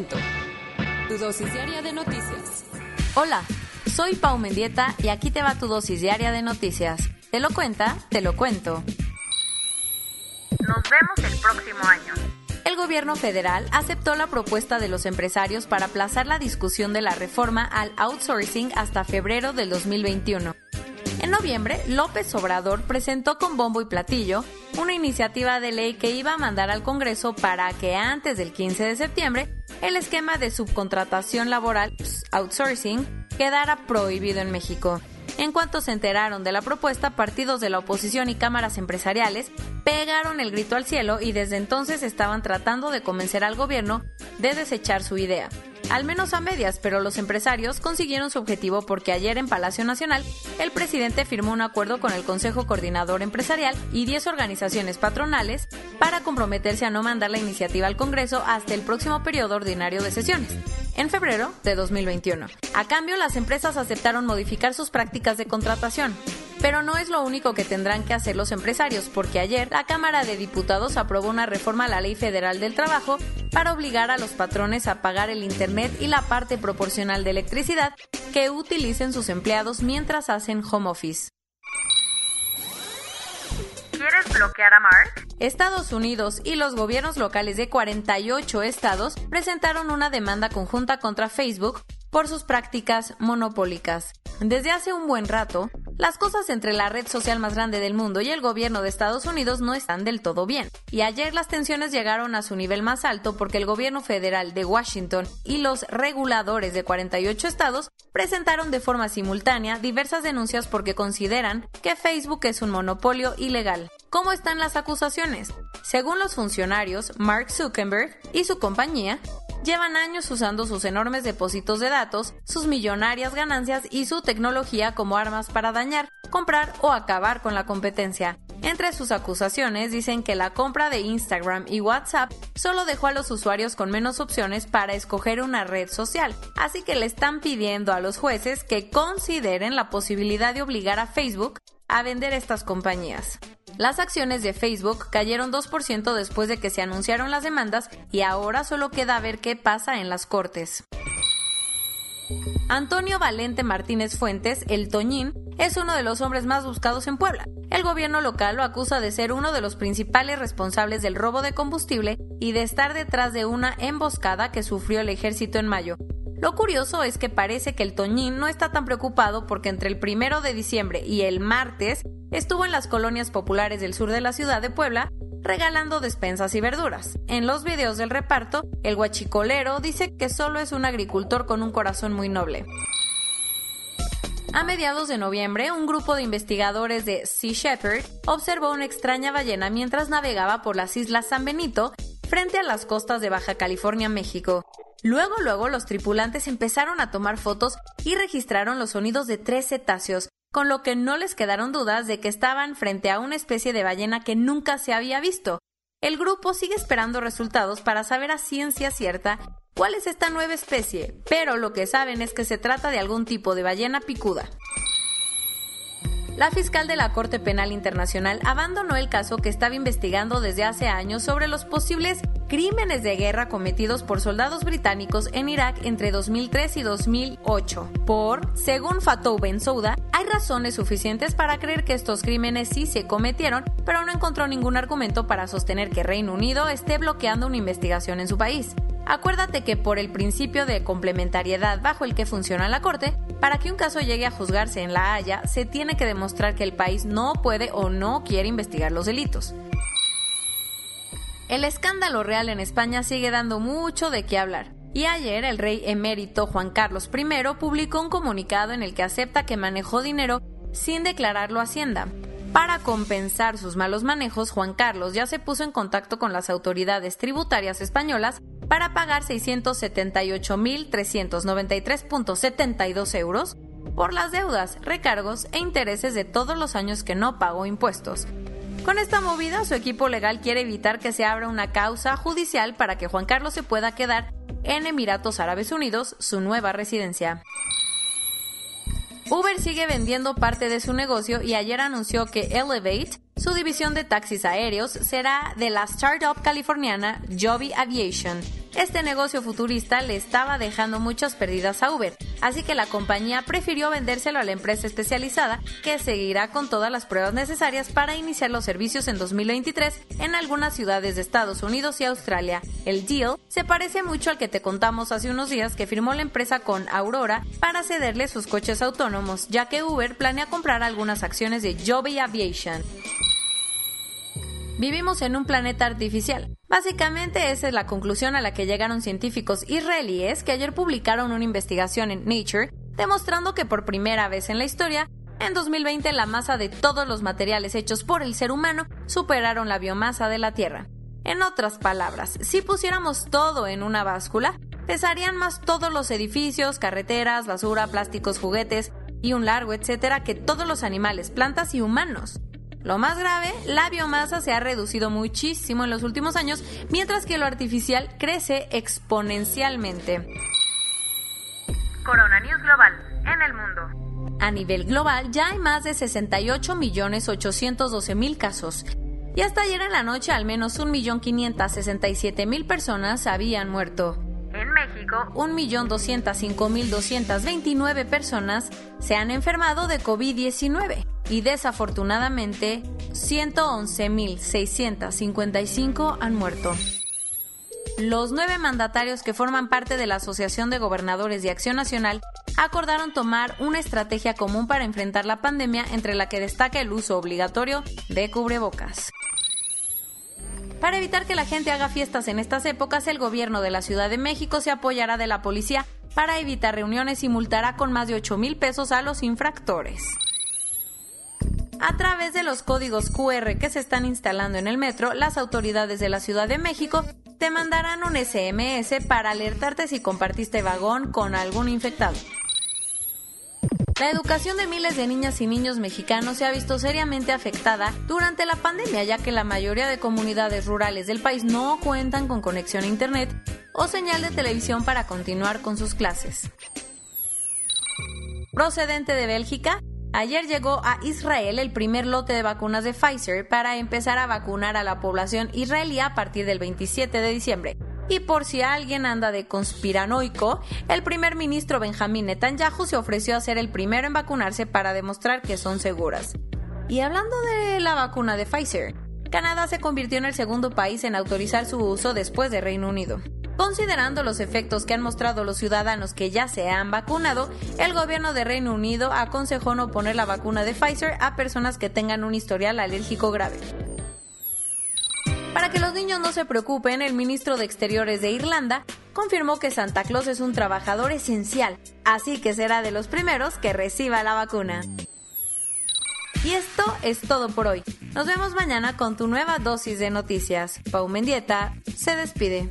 cuento. Tu dosis diaria de noticias. Hola, soy Pau Mendieta y aquí te va tu dosis diaria de noticias. ¿Te lo cuenta? Te lo cuento. Nos vemos el próximo año. El gobierno federal aceptó la propuesta de los empresarios para aplazar la discusión de la reforma al outsourcing hasta febrero del 2021. En noviembre, López Obrador presentó con bombo y platillo una iniciativa de ley que iba a mandar al Congreso para que antes del 15 de septiembre el esquema de subcontratación laboral outsourcing quedara prohibido en México. En cuanto se enteraron de la propuesta, partidos de la oposición y cámaras empresariales pegaron el grito al cielo y desde entonces estaban tratando de convencer al gobierno de desechar su idea. Al menos a medias, pero los empresarios consiguieron su objetivo porque ayer en Palacio Nacional el presidente firmó un acuerdo con el Consejo Coordinador Empresarial y 10 organizaciones patronales para comprometerse a no mandar la iniciativa al Congreso hasta el próximo periodo ordinario de sesiones en febrero de 2021. A cambio, las empresas aceptaron modificar sus prácticas de contratación. Pero no es lo único que tendrán que hacer los empresarios, porque ayer la Cámara de Diputados aprobó una reforma a la Ley Federal del Trabajo para obligar a los patrones a pagar el Internet y la parte proporcional de electricidad que utilicen sus empleados mientras hacen home office. ¿Quieres bloquear a Mark? Estados Unidos y los gobiernos locales de 48 estados presentaron una demanda conjunta contra Facebook por sus prácticas monopólicas. Desde hace un buen rato, las cosas entre la red social más grande del mundo y el gobierno de Estados Unidos no están del todo bien. Y ayer las tensiones llegaron a su nivel más alto porque el gobierno federal de Washington y los reguladores de 48 estados presentaron de forma simultánea diversas denuncias porque consideran que Facebook es un monopolio ilegal. ¿Cómo están las acusaciones? Según los funcionarios, Mark Zuckerberg y su compañía llevan años usando sus enormes depósitos de datos, sus millonarias ganancias y su tecnología como armas para dañar, comprar o acabar con la competencia. Entre sus acusaciones dicen que la compra de Instagram y WhatsApp solo dejó a los usuarios con menos opciones para escoger una red social, así que le están pidiendo a los jueces que consideren la posibilidad de obligar a Facebook a vender estas compañías. Las acciones de Facebook cayeron 2% después de que se anunciaron las demandas y ahora solo queda ver qué pasa en las cortes. Antonio Valente Martínez Fuentes, el Toñín, es uno de los hombres más buscados en Puebla. El gobierno local lo acusa de ser uno de los principales responsables del robo de combustible y de estar detrás de una emboscada que sufrió el ejército en mayo. Lo curioso es que parece que el Toñín no está tan preocupado porque entre el primero de diciembre y el martes estuvo en las colonias populares del sur de la ciudad de Puebla regalando despensas y verduras. En los videos del reparto, el guachicolero dice que solo es un agricultor con un corazón muy noble. A mediados de noviembre, un grupo de investigadores de Sea Shepherd observó una extraña ballena mientras navegaba por las islas San Benito frente a las costas de Baja California, México. Luego, luego los tripulantes empezaron a tomar fotos y registraron los sonidos de tres cetáceos, con lo que no les quedaron dudas de que estaban frente a una especie de ballena que nunca se había visto. El grupo sigue esperando resultados para saber a ciencia cierta cuál es esta nueva especie, pero lo que saben es que se trata de algún tipo de ballena picuda. La fiscal de la Corte Penal Internacional abandonó el caso que estaba investigando desde hace años sobre los posibles crímenes de guerra cometidos por soldados británicos en Irak entre 2003 y 2008. Por, según Fatou Bensouda, hay razones suficientes para creer que estos crímenes sí se cometieron, pero no encontró ningún argumento para sostener que Reino Unido esté bloqueando una investigación en su país. Acuérdate que por el principio de complementariedad bajo el que funciona la Corte, para que un caso llegue a juzgarse en La Haya, se tiene que demostrar que el país no puede o no quiere investigar los delitos. El escándalo real en España sigue dando mucho de qué hablar. Y ayer el rey emérito Juan Carlos I publicó un comunicado en el que acepta que manejó dinero sin declararlo a Hacienda. Para compensar sus malos manejos, Juan Carlos ya se puso en contacto con las autoridades tributarias españolas para pagar 678.393.72 euros por las deudas, recargos e intereses de todos los años que no pagó impuestos. Con esta movida, su equipo legal quiere evitar que se abra una causa judicial para que Juan Carlos se pueda quedar en Emiratos Árabes Unidos, su nueva residencia. Uber sigue vendiendo parte de su negocio y ayer anunció que Elevate, su división de taxis aéreos, será de la startup californiana Joby Aviation. Este negocio futurista le estaba dejando muchas pérdidas a Uber, así que la compañía prefirió vendérselo a la empresa especializada que seguirá con todas las pruebas necesarias para iniciar los servicios en 2023 en algunas ciudades de Estados Unidos y Australia. El deal se parece mucho al que te contamos hace unos días que firmó la empresa con Aurora para cederle sus coches autónomos, ya que Uber planea comprar algunas acciones de Joby Aviation. Vivimos en un planeta artificial. Básicamente esa es la conclusión a la que llegaron científicos israelíes que ayer publicaron una investigación en Nature demostrando que por primera vez en la historia, en 2020 la masa de todos los materiales hechos por el ser humano superaron la biomasa de la Tierra. En otras palabras, si pusiéramos todo en una báscula, pesarían más todos los edificios, carreteras, basura, plásticos, juguetes y un largo etcétera que todos los animales, plantas y humanos. Lo más grave, la biomasa se ha reducido muchísimo en los últimos años, mientras que lo artificial crece exponencialmente. Corona News Global, en el mundo. A nivel global ya hay más de 68.812.000 casos. Y hasta ayer en la noche al menos 1.567.000 personas habían muerto. En México, 1.205.229 personas se han enfermado de COVID-19 y desafortunadamente 111.655 han muerto. Los nueve mandatarios que forman parte de la Asociación de Gobernadores de Acción Nacional acordaron tomar una estrategia común para enfrentar la pandemia entre la que destaca el uso obligatorio de cubrebocas. Para evitar que la gente haga fiestas en estas épocas, el gobierno de la Ciudad de México se apoyará de la policía para evitar reuniones y multará con más de 8 mil pesos a los infractores. A través de los códigos QR que se están instalando en el metro, las autoridades de la Ciudad de México te mandarán un SMS para alertarte si compartiste vagón con algún infectado. La educación de miles de niñas y niños mexicanos se ha visto seriamente afectada durante la pandemia, ya que la mayoría de comunidades rurales del país no cuentan con conexión a Internet o señal de televisión para continuar con sus clases. Procedente de Bélgica, Ayer llegó a Israel el primer lote de vacunas de Pfizer para empezar a vacunar a la población israelí a partir del 27 de diciembre. Y por si alguien anda de conspiranoico, el primer ministro Benjamín Netanyahu se ofreció a ser el primero en vacunarse para demostrar que son seguras. Y hablando de la vacuna de Pfizer, Canadá se convirtió en el segundo país en autorizar su uso después de Reino Unido. Considerando los efectos que han mostrado los ciudadanos que ya se han vacunado, el gobierno de Reino Unido aconsejó no poner la vacuna de Pfizer a personas que tengan un historial alérgico grave. Para que los niños no se preocupen, el ministro de Exteriores de Irlanda confirmó que Santa Claus es un trabajador esencial, así que será de los primeros que reciba la vacuna. Y esto es todo por hoy. Nos vemos mañana con tu nueva dosis de noticias. Pau Mendieta se despide.